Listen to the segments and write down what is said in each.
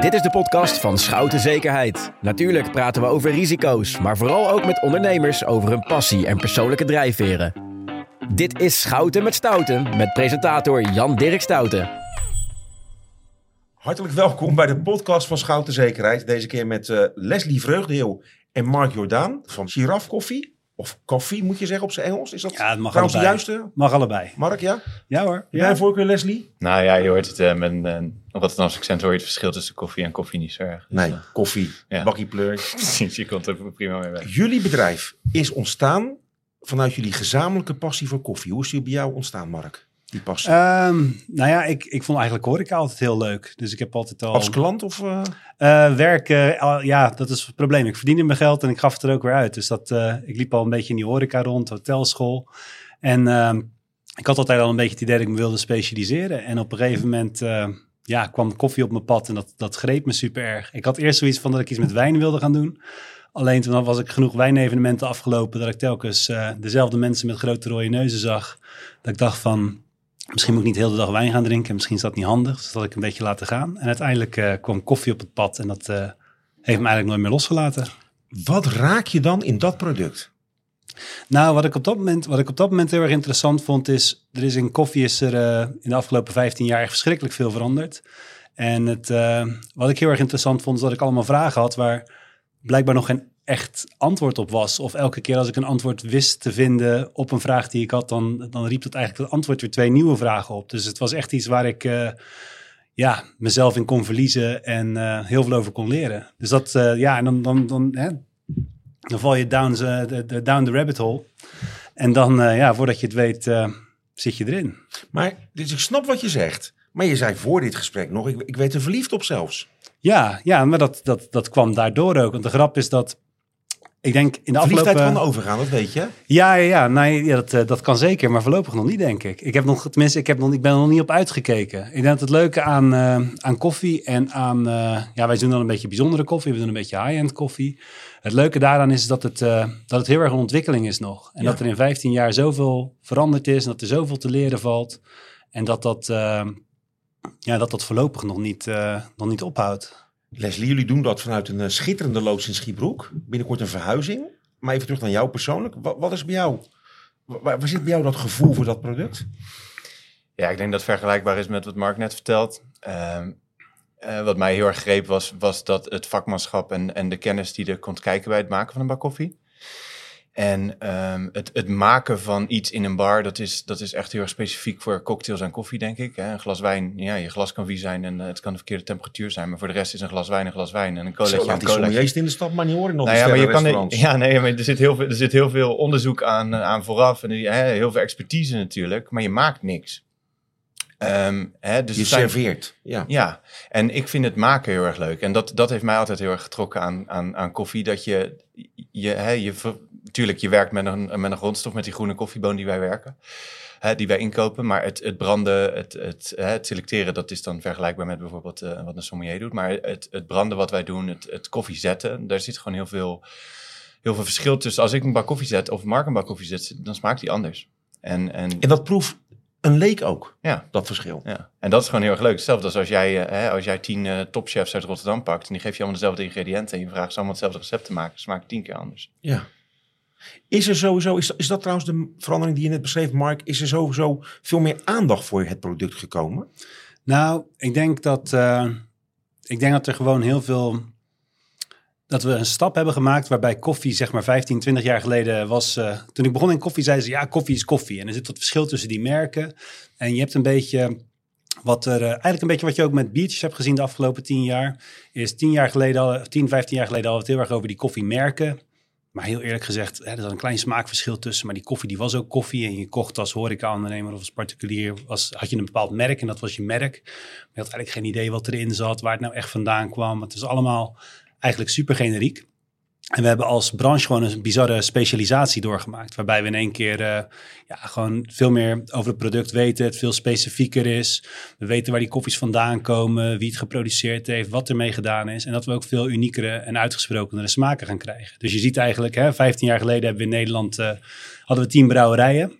Dit is de podcast van Schouten Zekerheid. Natuurlijk praten we over risico's, maar vooral ook met ondernemers over hun passie en persoonlijke drijfveren. Dit is Schouten met Stouten met presentator Jan-Dirk Stouten. Hartelijk welkom bij de podcast van Schouten Zekerheid. Deze keer met uh, Leslie Vreugdeheel en Mark Jordaan van Giraffe Koffie. Of koffie moet je zeggen op zijn Engels. Is dat Ja, het mag trouwens de allebei. juiste? Mag allebei. Mark, ja? Ja hoor. Jij een voorkeur, Leslie? Nou ja, je hoort het eh, met een uh, Rotterdamse accent hoor je het verschil tussen koffie en koffie niet zo erg. Dus, Nee, eh, koffie, Ja. bakkie pleur. precies, je komt er prima mee weg. Jullie bedrijf is ontstaan vanuit jullie gezamenlijke passie voor koffie. Hoe is die bij jou ontstaan, Mark? Die. Ehm, nou ja, ik, ik vond eigenlijk horeca altijd heel leuk. Dus ik heb altijd al... Als klant of... eh, Eh, werken, al- ja, dat is het probleem. Ik verdiende mijn geld en ik gaf het er ook weer uit. Dus dat, eh, ik liep al een beetje in die horeca rond, hotelschool. En ehm, ik had altijd al een beetje het idee dat ik me wilde specialiseren. En op een gegeven moment eh, ja, kwam koffie op mijn pad en dat, dat greep me super erg. Ik had eerst zoiets van dat ik iets met wijn wilde gaan doen. Alleen toen was ik genoeg wijnevenementen afgelopen dat ik telkens eh, dezelfde mensen met grote rode neuzen zag. Dat ik dacht van, misschien moet ik niet heel de dag wijn gaan drinken. Misschien is dat niet handig. Dus dat had ik een beetje laten gaan. En uiteindelijk eh, kwam koffie op het pad. En dat eh, heeft me eigenlijk nooit meer losgelaten. wat raak je dan in dat product? Nou, wat ik op dat moment, wat ik op dat moment heel erg interessant vond, is er is in koffie is er eh, in de afgelopen 15 jaar verschrikkelijk veel veranderd. En het, wat ik heel erg interessant vond, is dat ik allemaal vragen had waar blijkbaar nog geen echt antwoord op was. Of elke keer als ik een antwoord wist te vinden op een vraag die ik had, dan, dan riep het eigenlijk het antwoord weer twee nieuwe vragen op. Dus het was echt iets waar ik eh, ja, mezelf in kon verliezen en eh, heel veel over kon leren. Dus dat, eh, ja, en dan, dan, dan, hè, dan val je down the, down the rabbit hole. En dan, ja, voordat je het weet, zit je erin. Maar dus ik snap wat je zegt. Maar je zei voor dit gesprek nog, ik, ik weet er verliefd op zelfs. Ja, ja maar dat, dat, dat kwam daardoor ook. Want de grap is dat, ik denk in de afgelopen... kan overgaan, dat weet je. Ja, ja, ja, nee, ja dat, eh, dat kan zeker, maar voorlopig nog niet, denk ik. Ik heb nog, tenminste, ik, heb nog, ik ben er nog niet op uitgekeken. Ik denk dat het leuke aan, eh, aan koffie en aan, eh, ja, wij doen dan een beetje bijzondere koffie, we doen een beetje high-end koffie. Het leuke daaraan is dat het, dat het heel erg een ontwikkeling is nog. En Ja. dat er in 15 jaar zoveel veranderd is en dat er zoveel te leren valt. En dat dat, ja, dat, dat voorlopig nog niet, nog niet ophoudt. Leslie, jullie doen dat vanuit een eh, schitterende loods in Schiebroek. Binnenkort een verhuizing. Maar even terug naar jou persoonlijk. Wat, wat is bij jou? Waar, zit bij jou dat gevoel voor dat product? Ja, ik denk dat het vergelijkbaar is met wat Mark net vertelt. Ehm, eh, wat mij heel erg greep was, was dat het vakmanschap en, en de kennis die er komt kijken bij het maken van een bak koffie. En ehm, het, het maken van iets in een bar, dat is, dat is echt heel erg specifiek voor cocktails en koffie, denk ik. Hè. Een glas wijn, ja, je glas kan vies zijn en eh, het kan de verkeerde temperatuur zijn. Maar voor de rest is een glas wijn een glas wijn en een Zo, colaatje laat een die sommeliers in de stad maar niet horen. die Nou ja, maar je kan, ja, nee, maar er zit heel veel, er zit heel veel onderzoek aan, eh, aan vooraf en hè, heel veel expertise natuurlijk, maar je maakt niks. Ehm, hè, dus je zijn- serveert. Ja. ja, en ik vind het maken heel erg leuk. En dat, dat heeft mij altijd heel erg getrokken aan, aan, aan koffie. Dat je, je, hè, je, tuurlijk, je werkt met een, met een grondstof, met die groene koffieboon die wij werken. Hè, die wij inkopen. Maar het, het branden, het, het, hè, selecteren, dat is dan vergelijkbaar met bijvoorbeeld eh, wat een sommelier doet. Maar het, het branden wat wij doen, het, het koffie zetten, daar zit gewoon heel veel, heel veel verschil tussen. Als ik een bak koffie zet of Mark een bak koffie zet, dan smaakt die anders. En, en, En dat proeft een leek ook, ja, dat verschil. ja, en dat is gewoon heel erg leuk. Hetzelfde als als jij, eh, hè, als jij tien eh, topchefs uit Rotterdam pakt en die geef je allemaal dezelfde ingrediënten en je vraagt ze allemaal hetzelfde recept te maken, smaakt tien keer anders. Ja. Is er sowieso, is, is dat trouwens de verandering die je net beschreef, Mark? Is er sowieso veel meer aandacht voor het product gekomen? Nou, ik denk dat, eh, ik denk dat er gewoon heel veel. Dat we een stap hebben gemaakt waarbij koffie, zeg maar 15, 20 jaar geleden was. eh, toen ik begon in koffie, zeiden ze ja, koffie is koffie. En er zit wat verschil tussen die merken. En je hebt een beetje. Wat er, eh, eigenlijk een beetje wat je ook met biertjes hebt gezien de afgelopen 10 jaar. Is 10 jaar geleden, al, 10, 15 jaar geleden al het heel erg over die koffiemerken. Maar heel eerlijk gezegd, hè, er zat een klein smaakverschil tussen. Maar die koffie die was ook koffie. En je kocht als horeca-ondernemer of als particulier, was, had je een bepaald merk en dat was je merk. Maar je had eigenlijk geen idee wat erin zat, waar het nou echt vandaan kwam. Het is allemaal eigenlijk super generiek. En we hebben als branche gewoon een bizarre specialisatie doorgemaakt. Waarbij we in één keer eh, ja, gewoon veel meer over het product weten. Het veel specifieker is. We weten waar die koffies vandaan komen. Wie het geproduceerd heeft. Wat ermee gedaan is. En dat we ook veel uniekere en uitgesprokenere smaken gaan krijgen. Dus je ziet eigenlijk, hè, 15 jaar geleden hebben we in Nederland... eh, hadden we 10 brouwerijen.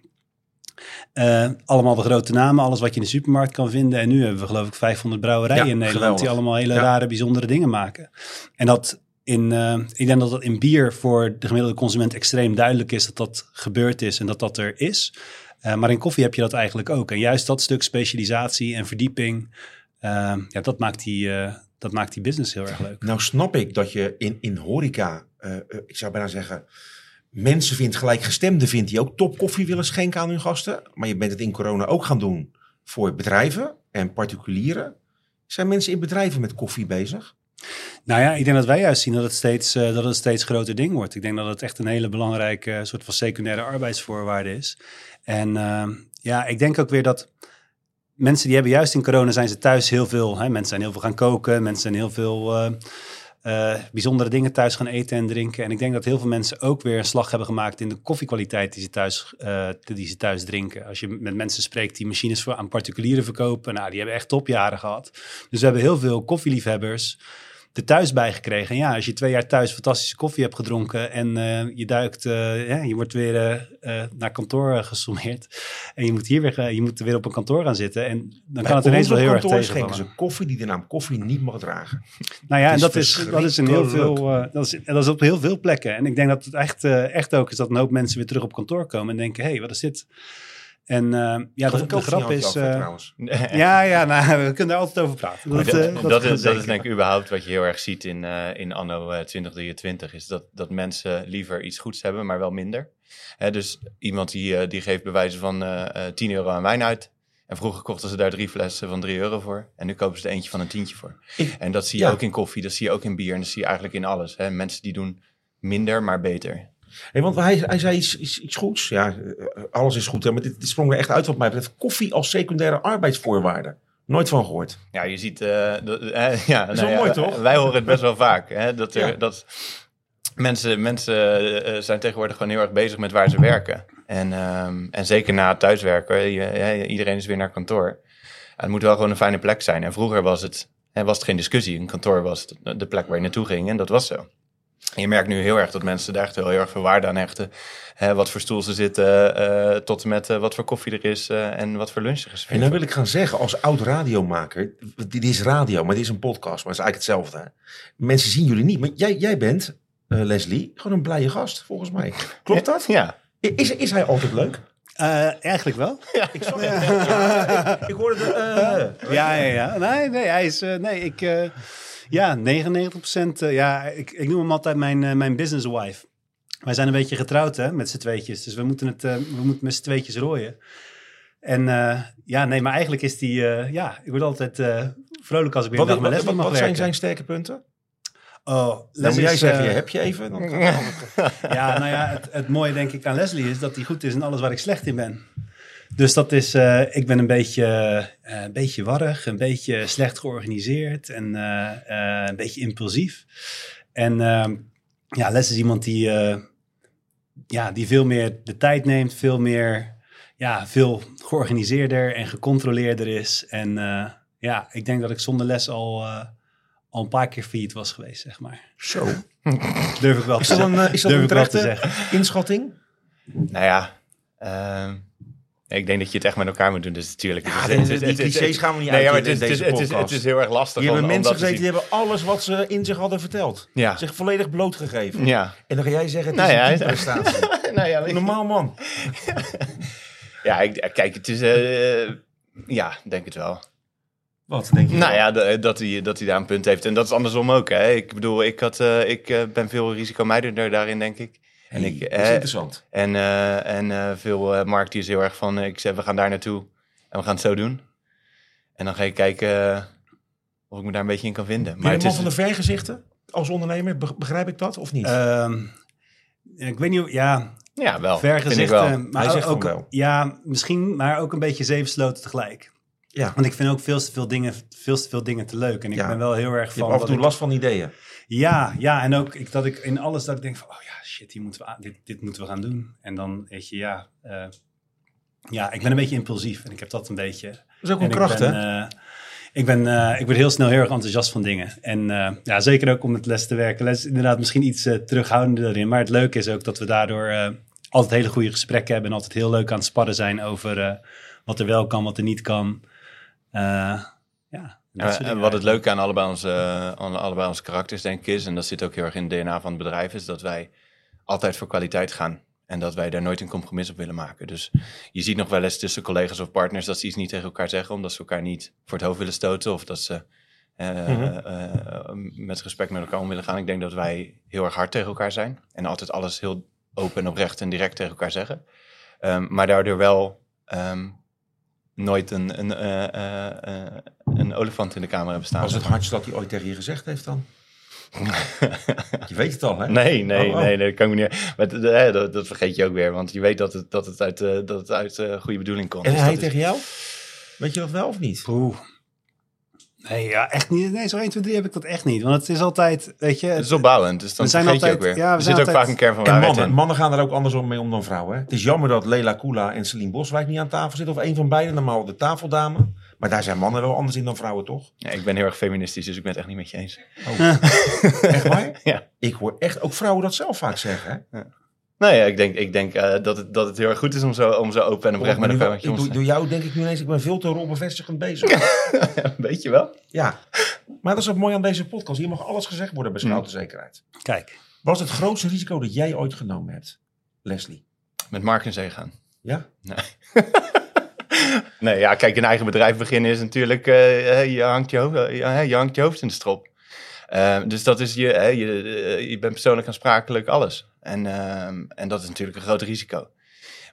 Eh, allemaal de grote namen, alles wat je in de supermarkt kan vinden. En nu hebben we geloof ik 500 brouwerijen Ja, in Nederland geweldig. die allemaal hele Ja. rare, bijzondere dingen maken. En dat in, eh, ik denk dat dat in bier voor de gemiddelde consument extreem duidelijk is dat dat gebeurd is en dat dat er is. Eh, maar in koffie heb je dat eigenlijk ook. En juist dat stuk specialisatie en verdieping, ja, dat maakt die, dat maakt die business heel erg leuk. Nou snap ik dat je in, in horeca, ik zou bijna zeggen, mensen vindt, gelijkgestemden vindt die ook top koffie willen schenken aan hun gasten. Maar je bent het in corona ook gaan doen voor bedrijven en particulieren. Zijn mensen in bedrijven met koffie bezig? Nou ja, ik denk dat wij juist zien dat het steeds, eh, dat het een steeds groter ding wordt. Ik denk dat het echt een hele belangrijke eh, soort van secundaire arbeidsvoorwaarde is. En eh, ja, ik denk ook weer dat mensen die hebben juist in corona zijn ze thuis heel veel. Hè, mensen zijn heel veel gaan koken, mensen zijn heel veel eh, bijzondere dingen thuis gaan eten en drinken. En ik denk dat heel veel mensen ook weer een slag hebben gemaakt in de koffiekwaliteit die ze thuis, eh, die ze thuis drinken. Als je met mensen spreekt die machines voor aan particulieren verkopen, nou, die hebben echt topjaren gehad. Dus we hebben heel veel koffieliefhebbers er thuis bij gekregen. En ja, als je twee jaar thuis fantastische koffie hebt gedronken en eh, je duikt, ja, je wordt weer eh, naar kantoor uh, gesommeerd en je moet hier weer, uh, je moet weer op een kantoor gaan zitten en dan kan het ineens wel heel erg kantoor schenken tegenvallen. ze koffie die de naam koffie niet mag dragen. Nou ja, en dat is, dat is in heel veel, dat, is, dat is op heel veel plekken. En ik denk dat het echt, echt ook is dat een hoop mensen weer terug op kantoor komen en denken, hé, hey, wat is dit? En eh, ja, de, koffie grap niet is... af, eh, trouwens. ja, ja, nou, we kunnen daar altijd over praten. Dat, eh, dat, is, dat denk ik überhaupt wat je heel erg ziet in, eh, in anno eh, 2023. Is dat, dat mensen liever iets goeds hebben, maar wel minder. Hè, dus iemand die, die geeft bij wijze van eh, eh, 10 euro aan wijn uit. En vroeger kochten ze daar drie flessen van 3 euro voor. En nu kopen ze er eentje van een tientje voor. Ik- en dat zie je ja. ook in koffie, dat zie je ook in bier. En dat zie je eigenlijk in alles. Hè. Mensen die doen minder, maar beter. Hey, want hij, hij zei iets, iets, iets goeds. Ja, eh, alles is goed. Hè, maar dit, dit sprong er echt uit wat mij betreft. Koffie als secundaire arbeidsvoorwaarde. Nooit van gehoord. Ja, je ziet... dat, eh, ja, wel nou ja, mooi, toch? Wij horen het best wel vaak. Hè, dat er, Ja. dat mensen, mensen zijn tegenwoordig gewoon heel erg bezig met waar ze werken. En, ehm, en zeker na het thuiswerken, je, iedereen is weer naar kantoor. Het moet wel gewoon een fijne plek zijn. En vroeger was het, was het geen discussie. Een kantoor was de plek waar je naartoe ging en dat was zo. En je merkt nu heel erg dat mensen daar echt heel, heel erg veel waarde aan hechten. Hè, wat voor stoel ze zitten, eh, tot en met eh, wat voor koffie er is eh, en wat voor lunch er is. En dan wil ik gaan zeggen, als oud radiomaker, dit is radio, maar dit is een podcast, maar het is eigenlijk hetzelfde. Hè? Mensen zien jullie niet, maar jij, jij bent, eh, Leslie, gewoon een blije gast, volgens mij. Klopt dat? Ja. Is, is hij altijd leuk? Eh, eigenlijk wel. Ik zag het. Ja, ik, ik hoorde de... eh, Ja, ja, ja. Nee, nee, hij is. nee, ik. Ja, 99% eh, ja, ik, ik noem hem altijd mijn, eh, mijn business wife. Wij zijn een beetje getrouwd, hè, met z'n tweetjes. Dus we moeten het, eh, we moeten met z'n tweetjes rooien. En ja, nee, maar eigenlijk is die. ja, ik word altijd vrolijk als ik weer dag wat, wat, zijn zijn sterke punten? Oh, Dan Les moet jij zeggen, je heb je even. Dan Ja, nou ja, het, het mooie denk ik aan Leslie is dat hij goed is in alles waar ik slecht in ben. Dus dat is, eh, ik ben een beetje, eh, een beetje warrig, een beetje slecht georganiseerd en eh, eh, een beetje impulsief. En ehm, ja, Les is iemand die, eh, ja, die veel meer de tijd neemt, veel meer, ja, veel georganiseerder en gecontroleerder is. En eh, ja, ik denk dat ik zonder Les al, eh, al een paar keer failliet was geweest, zeg maar. Zo. Durf ik wel Is te dat een, zeggen. is dat een te terechte zeggen. inschatting? Nou ja, ehm, ik denk dat je het echt met elkaar moet doen. Dus natuurlijk. Ja, is- die- clichés gaan we niet Nee, ja, maar uit het is, het, is, het, is, heel erg lastig. Hebben om mensen gezeten, die hebben alles wat ze in zich hadden verteld. Ja. Zich volledig blootgegeven. Ja. En dan ga jij zeggen, het Nou is ja, een prestatie. nou ja, je- Normaal man. ja, ik, kijk, het is. eh, ja, denk het wel. Wat denk je? Nou ja, dat hij, dat hij daar een punt heeft. En dat is andersom ook. Hè. Ik bedoel, ik, had, eh, ik eh, ben veel risicomijdender daarin, denk ik. En, Hey, ik, dat is eh, interessant. en, eh, en eh, veel Mark die is heel erg van, ik zeg, we gaan daar naartoe en we gaan het zo doen. En dan ga je kijken of ik me daar een beetje in kan vinden. Ben je een het man is, van de vergezichten als ondernemer? Be- Begrijp ik dat of niet? Ehm, ik weet niet, hoe- ja, ja, wel. ver vind ik wel. Maar Hij zegt ook, wel. Ja, misschien, maar ook een beetje zeven sloten tegelijk. Ja. Want ik vind ook veel te veel dingen, veel te, veel dingen te leuk. En ik Ja. ben wel heel erg Je van... hebt af en toe ik- last van ideeën. Ja, ja, en ook ik, dat ik in alles dat ik denk van... Oh ja, shit, hier moeten we, aan- dit, dit moeten we gaan doen. En dan, weet je, ja... eh, ja, ik ben een beetje impulsief. En ik heb dat een beetje... Dat is ook En een kracht, ben, hè? eh, ik, ben, eh, ik word heel snel heel erg enthousiast van dingen. En ja, zeker ook om met les te werken. Les is inderdaad misschien iets terughoudender erin. Maar het leuke is ook dat we daardoor altijd hele goede gesprekken hebben en altijd heel leuk aan het sparren zijn over wat er wel kan, wat er niet kan. Eh, ja, en wat het leuke aan allebei onze, aan allebei onze karakters denk ik is, en dat zit ook heel erg in het DNA van het bedrijf, is dat wij altijd voor kwaliteit gaan. En dat wij daar nooit een compromis op willen maken. Dus je ziet nog wel eens tussen collega's of partners dat ze iets niet tegen elkaar zeggen, omdat ze elkaar niet voor het hoofd willen stoten of dat ze eh, Mhm. eh, met respect met elkaar om willen gaan. Ik denk dat wij heel erg hard tegen elkaar zijn en altijd alles heel open en oprecht en direct tegen elkaar zeggen. Ehm, maar daardoor wel ehm, nooit een, een, eh, eh, eh, een olifant in de kamer hebben staan. Wat is het hardste dat hij ooit tegen je gezegd heeft dan? Je weet het al, hè? Nee, nee, Oh, oh. nee, nee, dat kan ik niet. Maar dat, dat, dat vergeet je ook weer, want je weet dat het, dat het uit, dat het uit goede bedoeling komt. En Dus hij is- tegen jou? Weet je dat wel of niet? Oeh. Nee, ja, echt niet. Nee, zo 1, 2, 3 heb ik dat echt niet. Want het is altijd, weet je... Het is opbouwend, dus dan We zijn ook altijd- weer. ja, we er zit ook vaak een kern van En mannen, in. mannen gaan er ook andersom mee om dan vrouwen. Hè? Het is jammer dat Lela Kula en Celine Boswijk niet aan tafel zitten. Of een van beiden, normaal de tafeldame. Maar daar zijn mannen wel anders in dan vrouwen, toch? Ja, ik ben heel erg feministisch, dus ik ben het echt niet met je eens. Echt waar? Ja. Ik hoor echt ook vrouwen dat zelf vaak zeggen. Hè? Nou ja, ik denk, ik denk eh, dat, het, dat het heel erg goed is om zo, om zo open en oprecht met elkaar wel- met om te doe, door jou denk ik nu ineens, ik ben veel te rolbevestigend bezig. zijn. Weet je wel? ja, maar dat is ook mooi aan deze podcast. Hier mag alles gezegd worden bij Schouten Zekerheid. Kijk, Wat is het grootste risico dat jij ooit genomen hebt, Leslie? Met Mark in zee gaan. Ja? Nee, ja, kijk, een eigen bedrijf beginnen is natuurlijk, eh, je, hangt je, hoofd, eh, je hangt je hoofd in de strop. Eh, dus dat is je, hè, je, eh, je bent persoonlijk aansprakelijk, alles. En, ehm, en dat is natuurlijk een groot risico.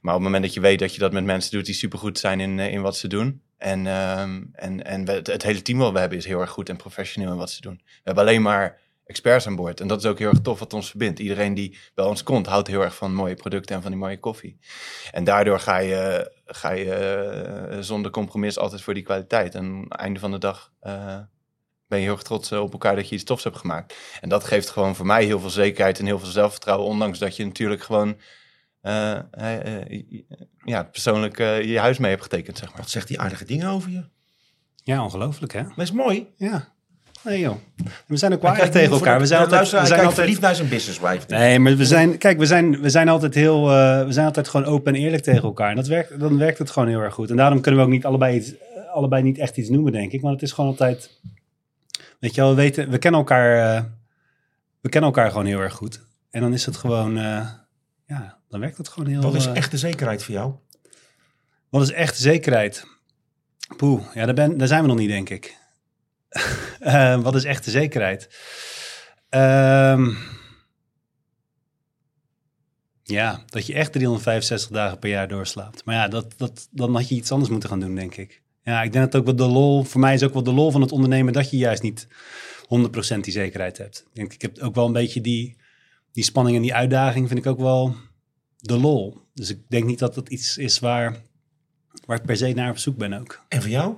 Maar op het moment dat je weet dat je dat met mensen doet die supergoed zijn in, eh, in wat ze doen. En, ehm, en, en het hele team wat we hebben is heel erg goed en professioneel in wat ze doen. We hebben alleen maar experts aan boord. En dat is ook heel erg tof wat ons verbindt. Iedereen die bij ons komt, houdt heel erg van mooie producten en van die mooie koffie. En daardoor ga je, ga je eh, zonder compromis altijd voor die kwaliteit. En aan het einde van de dag eh, ben je heel erg trots eh, op elkaar dat je iets tofs hebt gemaakt. En dat geeft gewoon voor mij heel veel zekerheid en heel veel zelfvertrouwen. Ondanks dat je natuurlijk gewoon eh, eh, eh, ja, persoonlijk eh, je huis mee hebt getekend, zeg maar. Wat zegt die aardige dingen over je? ja, ongelooflijk hè? Dat is mooi. Ja. Nee joh. We zijn ook wel kijkt tegen elkaar. de- We zijn altijd, we zijn altijd verliefd naar zijn businesswife. Nee, maar we zijn, kijk, we zijn, we zijn altijd heel, eh, we zijn altijd gewoon open en eerlijk tegen elkaar. En dat werkt, dan werkt het gewoon heel erg goed. En daarom kunnen we ook niet allebei, iets, allebei niet echt iets noemen, denk ik. Want het is gewoon altijd, weet je wel, we weten, we kennen elkaar, eh, we kennen elkaar gewoon heel erg goed. En dan is het gewoon, eh, ja, dan werkt het gewoon heel. Wat is eh, echte zekerheid voor jou? wat is echt zekerheid? Poeh, ja, daar, ben, daar zijn we nog niet, denk ik. Wat is echte zekerheid? Ehm, ja, dat je echt 365 dagen per jaar doorslaapt. Maar ja, dat, dat, dan had je iets anders moeten gaan doen, denk ik. Ja, ik denk dat ook wel de lol, voor mij is ook wel de lol van het ondernemen dat je juist niet 100% die zekerheid hebt. Ik denk, ik heb ook wel een beetje die, die spanning en die uitdaging, vind ik ook wel de lol. Dus ik denk niet dat dat iets is waar, waar ik per se naar op zoek ben ook. En voor jou?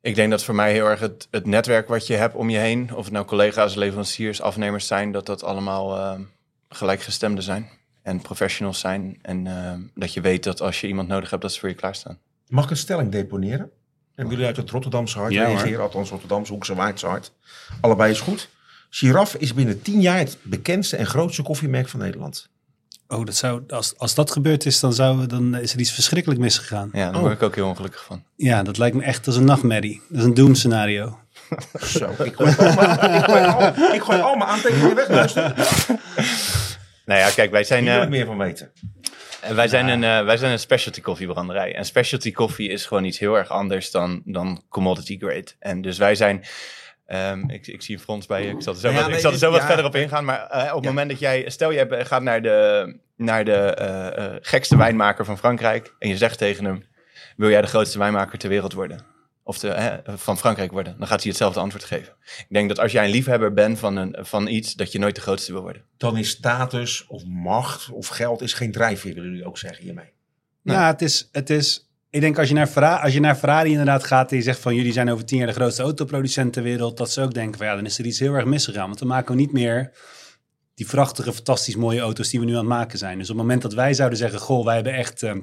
Ik denk dat voor mij heel erg het, het netwerk wat je hebt om je heen, of het nou collega's, leveranciers, afnemers zijn, dat dat allemaal eh, gelijkgestemden zijn en professionals zijn. En eh, dat je weet dat als je iemand nodig hebt, dat ze voor je klaarstaan. Mag ik een stelling deponeren? En jullie uit het Rotterdamse hart Ja, reageren, althans Rotterdamse Hoekse Waardse hart. Allebei is goed. Giraf is binnen tien jaar het bekendste en grootste koffiemerk van Nederland. Oh, dat zou, als, als dat gebeurd is, dan, zou, dan is er iets verschrikkelijk misgegaan. Ja, daar Oh. word ik ook heel ongelukkig van. Ja, dat lijkt me echt als een nachtmerrie. Dat is een doemscenario. Zo, ik gooi ik al, ik gooi al mijn aantekeningen weg. Nou ja, kijk, wij zijn, hier wil eh, ik meer van weten. En wij, zijn een, eh, wij zijn een specialty koffiebranderij. En specialty koffie is gewoon iets heel erg anders dan, dan commodity grade. En dus wij zijn... ehm, ik, ik zie een frons bij je. Ik zal er zo, Ja, wat, ik zal er zo wat verder op ingaan. Maar eh, op het Ja. moment dat jij... Stel, je gaat naar de, naar de eh, gekste wijnmaker van Frankrijk. En je zegt tegen hem... Wil jij de grootste wijnmaker ter wereld worden? Of de, hè, van Frankrijk worden? Dan gaat hij hetzelfde antwoord geven. Ik denk dat als jij een liefhebber bent van, een, van iets... dat je nooit de grootste wil worden. Dan is status of macht of geld is geen drijfveer, willen jullie ook zeggen hiermee. Nee. Ja, het is, het is. Ik denk als je, naar Ferrari, als je naar Ferrari inderdaad gaat en je zegt van jullie zijn over tien jaar de grootste autoproducent ter wereld, dat ze ook denken van ja, dan is er iets heel erg misgegaan. Want dan maken we niet meer die prachtige, fantastisch mooie auto's die we nu aan het maken zijn. Dus op het moment dat wij zouden zeggen, goh, wij hebben echt, eh,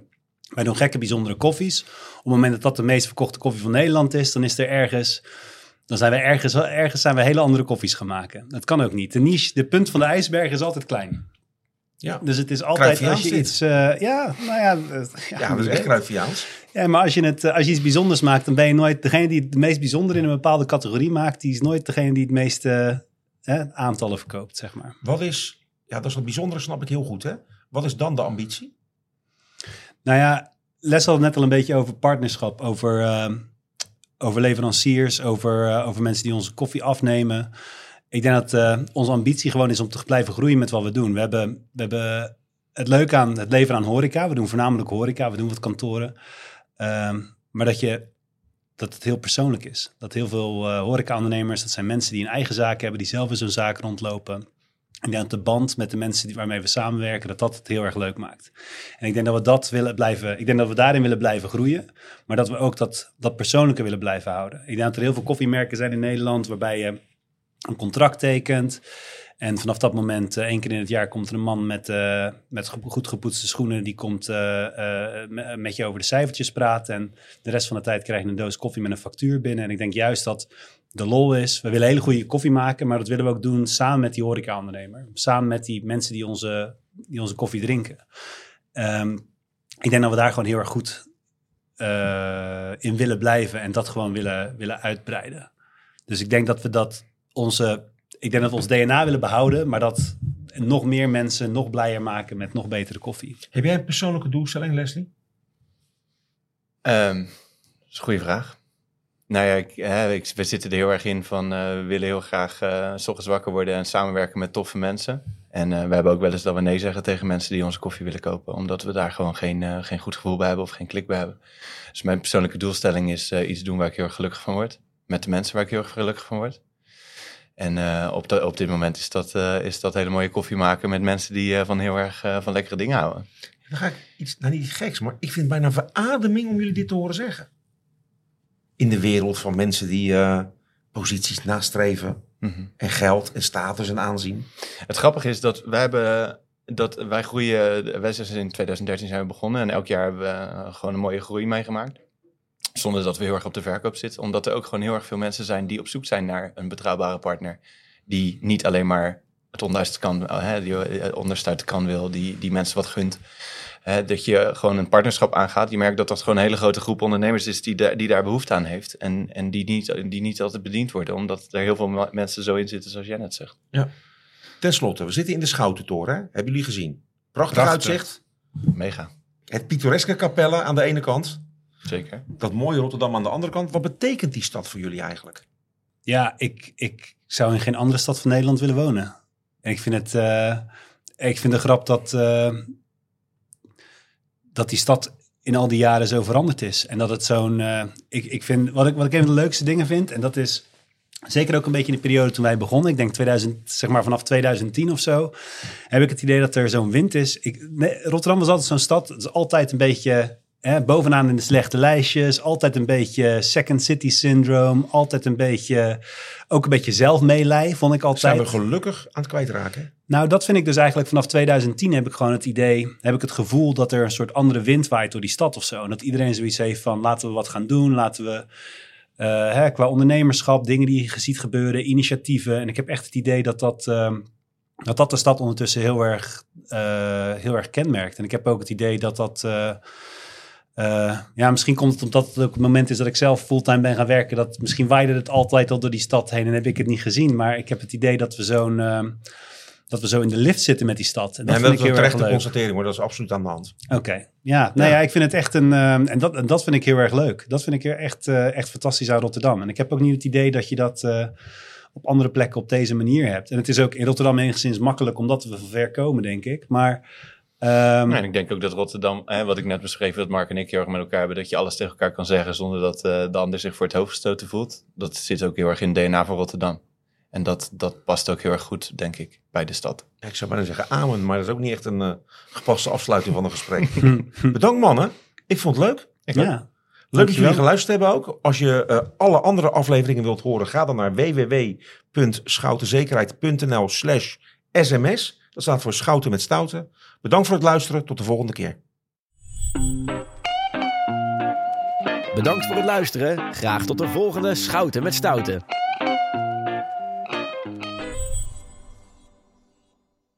wij doen gekke bijzondere koffies. Op het moment dat dat de meest verkochte koffie van Nederland is, dan is er ergens, dan zijn we ergens, ergens zijn we hele andere koffies gaan maken. Dat kan ook niet. De niche, de punt van de ijsberg is altijd klein. Ja, Dus het is altijd als je iets... eh, ja, nou ja... eh, ja dat is echt. Ja, maar als je, het, eh, als je iets bijzonders maakt, dan ben je nooit... Degene die het meest bijzonder in een bepaalde categorie maakt, die is nooit degene die het meeste eh, aantallen verkoopt, zeg maar. Wat is, ja, dat is wat bijzondere, snap ik heel goed, hè? Wat is dan de ambitie? Nou ja, Les had het net al een beetje over partnerschap, over, ehm, over leveranciers, over, eh, over mensen die onze koffie afnemen. Ik denk dat eh, onze ambitie gewoon is om te blijven groeien met wat we doen. We hebben, we hebben het leuke aan het leveren aan horeca. We doen voornamelijk horeca, we doen wat kantoren. Ehm, maar dat, je, dat het heel persoonlijk is. Dat heel veel eh horeca-ondernemers, dat zijn mensen die een eigen zaak hebben, die zelf in zo'n zaak rondlopen. Ik denk dat de band met de mensen die, waarmee we samenwerken, dat dat het heel erg leuk maakt. En ik denk dat we dat willen blijven, ik denk dat we daarin willen blijven groeien, maar dat we ook dat, dat persoonlijke willen blijven houden. Ik denk dat er heel veel koffiemerken zijn in Nederland waarbij je een contract tekent. En vanaf dat moment, eh, één keer in het jaar, komt er een man met, eh, met goed gepoetste schoenen. Die komt eh, me- met je over de cijfertjes praten. En de rest van de tijd krijg je een doos koffie met een factuur binnen. En ik denk juist dat de lol is. We willen hele goede koffie maken, maar dat willen we ook doen samen met die horeca-ondernemer. Samen met die mensen die onze, die onze koffie drinken. Ehm, ik denk dat we daar gewoon heel erg goed eh, in willen blijven en dat gewoon willen, willen uitbreiden. Dus ik denk dat we dat onze, ik denk dat we ons DNA willen behouden, maar dat nog meer mensen nog blijer maken met nog betere koffie. Heb jij een persoonlijke doelstelling, Leslie? Ehm, dat is een goede vraag. Nou ja, ik, we zitten er heel erg in van eh, we willen heel graag eh, s ochtends wakker worden en samenwerken met toffe mensen. En eh, we hebben ook wel eens dat we nee zeggen tegen mensen die onze koffie willen kopen, omdat we daar gewoon geen, geen goed gevoel bij hebben of geen klik bij hebben. Dus mijn persoonlijke doelstelling is iets doen waar ik heel erg gelukkig van word. Met de mensen waar ik heel erg gelukkig van word. En op, op dit moment is dat, is dat hele mooie koffie maken met mensen die van heel erg van lekkere dingen houden. Dan ga ik iets, nou niet geks, maar ik vind het bijna verademing om jullie dit te horen zeggen. In de wereld van mensen die eh, posities nastreven Mhm. en geld en status en aanzien. Het grappige is dat wij hebben dat wij groeien. Wij zijn in 2013 zijn we begonnen en elk jaar hebben we eh, gewoon een mooie groei meegemaakt. Zonder dat we heel erg op de verkoop zitten. Omdat er ook gewoon heel erg veel mensen zijn die op zoek zijn naar een betrouwbare partner. Die niet alleen maar het onderste kan, eh, hè, die onderste kan wil, die, die mensen wat gunt. Hè, dat je gewoon een partnerschap aangaat. Je merkt dat dat gewoon een hele grote groep ondernemers is die, daar die daar behoefte aan heeft. En, en die, niet, die niet altijd bediend worden, omdat er heel veel mensen zo in zitten, zoals jij net zegt. Ten slotte, we zitten in de Schoutentoren. hè? Hebben jullie gezien? Prachtig, Prachtig. uitzicht. Mega, Het pittoreske kapelle aan de ene kant. zeker. Dat mooie Rotterdam aan de andere kant. Wat betekent die stad voor jullie eigenlijk? Ja, ik, ik zou in geen andere stad van Nederland willen wonen. En ik vind het, eh, ik vind de grap dat, eh, dat die stad in al die jaren zo veranderd is. En dat het zo'n, eh, ik, ik vind, wat ik, wat ik een van de leukste dingen vind, en dat is zeker ook een beetje in de periode toen wij begonnen, ik denk 2000, zeg maar vanaf 2010 of zo, heb ik het idee dat er zo'n wind is. Ik, nee, Rotterdam was altijd zo'n stad, het is altijd een beetje hè, bovenaan in de slechte lijstjes, altijd een beetje second city syndrome, altijd een beetje, ook een beetje zelfmeelij, vond ik altijd. Zijn we gelukkig aan het kwijtraken? Nou, dat vind ik dus eigenlijk vanaf 2010 heb ik gewoon het idee, heb ik het gevoel dat er een soort andere wind waait door die stad of zo. En dat iedereen zoiets heeft van laten we wat gaan doen, laten we eh, hè, qua ondernemerschap, dingen die je ziet gebeuren, initiatieven. En ik heb echt het idee dat dat, ehm, dat, dat de stad ondertussen heel erg, eh, heel erg kenmerkt. En ik heb ook het idee dat dat... eh, ja, misschien komt het omdat het ook het moment is dat ik zelf fulltime ben gaan werken. Dat misschien waaide het altijd al door die stad heen en heb ik het niet gezien. Maar ik heb het idee dat we zo'n ehm, dat we zo in de lift zitten met die stad. En dat en vind dat ik is een heel erg terechte constatering, maar dat is absoluut aan de hand. Oké, ja, nou Ja. ja. ik vind het echt een ehm, en dat, en dat vind ik heel erg leuk. Dat vind ik echt, eh, echt fantastisch aan Rotterdam. En ik heb ook niet het idee dat je dat eh, op andere plekken op deze manier hebt. En het is ook in Rotterdam enigszins makkelijk omdat we van ver komen, denk ik. Maar ehm, Ja, en ik denk ook dat Rotterdam, hè, wat ik net beschreef, dat Mark en ik heel erg met elkaar hebben, dat je alles tegen elkaar kan zeggen zonder dat eh, de ander zich voor het hoofd gestoten voelt. Dat zit ook heel erg in het DNA van Rotterdam. En dat, dat past ook heel erg goed, denk ik, bij de stad. Ja, ik zou bijna zeggen amen, maar dat is ook niet echt een eh, gepaste afsluiting van een gesprek. Bedankt mannen. Ik vond het leuk. Ik ja, Leuk dat jullie geluisterd hebben ook. Als je eh, alle andere afleveringen wilt horen, ga dan naar www.schoutenzekerheid.nl slash sms. Dat staat voor Schouten met Stouten. Bedankt voor het luisteren. Tot de volgende keer. Bedankt voor het luisteren. Graag tot de volgende Schouten met Stouten.